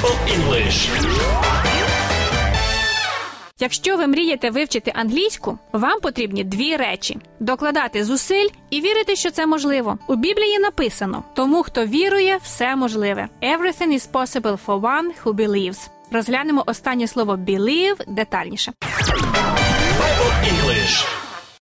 Bible English. Якщо ви мрієте вивчити англійську, вам потрібні дві речі: докладати зусиль і вірити, що це можливо. У Біблії написано: тому, хто вірує, все можливе. Everything is possible for one who believes. Розглянемо останнє слово believe детальніше. Bible English.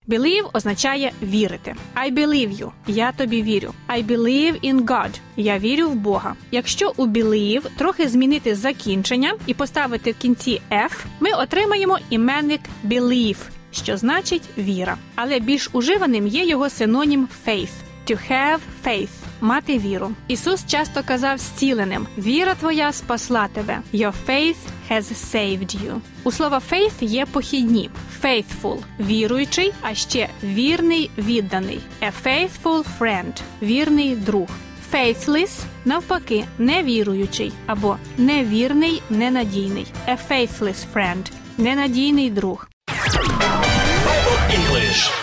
Believe означає вірити. I believe you. Я тобі вірю. I believe in God. Я вірю в Бога. Якщо у believe трохи змінити закінчення і поставити в кінці F, ми отримаємо іменник believe, що значить віра. Але більш уживаним є його синонім faith. To have faith – мати віру. Ісус часто казав зціленим: Віра твоя спасла тебе. Your faith has saved you. У слова faith є похідні: faithful – віруючий, а ще вірний, відданий. A faithful friend – вірний друг. Faithless – навпаки, невіруючий або невірний, ненадійний. A faithless friend – ненадійний друг. English.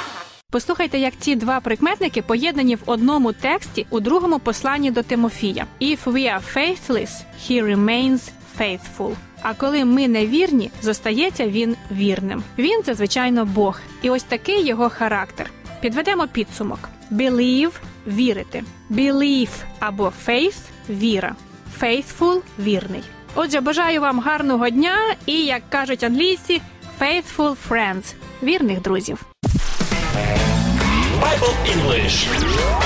Послухайте, як ці два прикметники поєднані в одному тексті у другому посланні до Тимофія. If we are faithless, he remains faithful. А коли ми невірні, зостається він вірним. Він це звичайно Бог, і ось такий його характер. Підведемо підсумок: Believe – вірити, believe або faith – віра, faithful – вірний. Отже, бажаю вам гарного дня і, як кажуть англійці, faithful friends – вірних друзів. Bible English.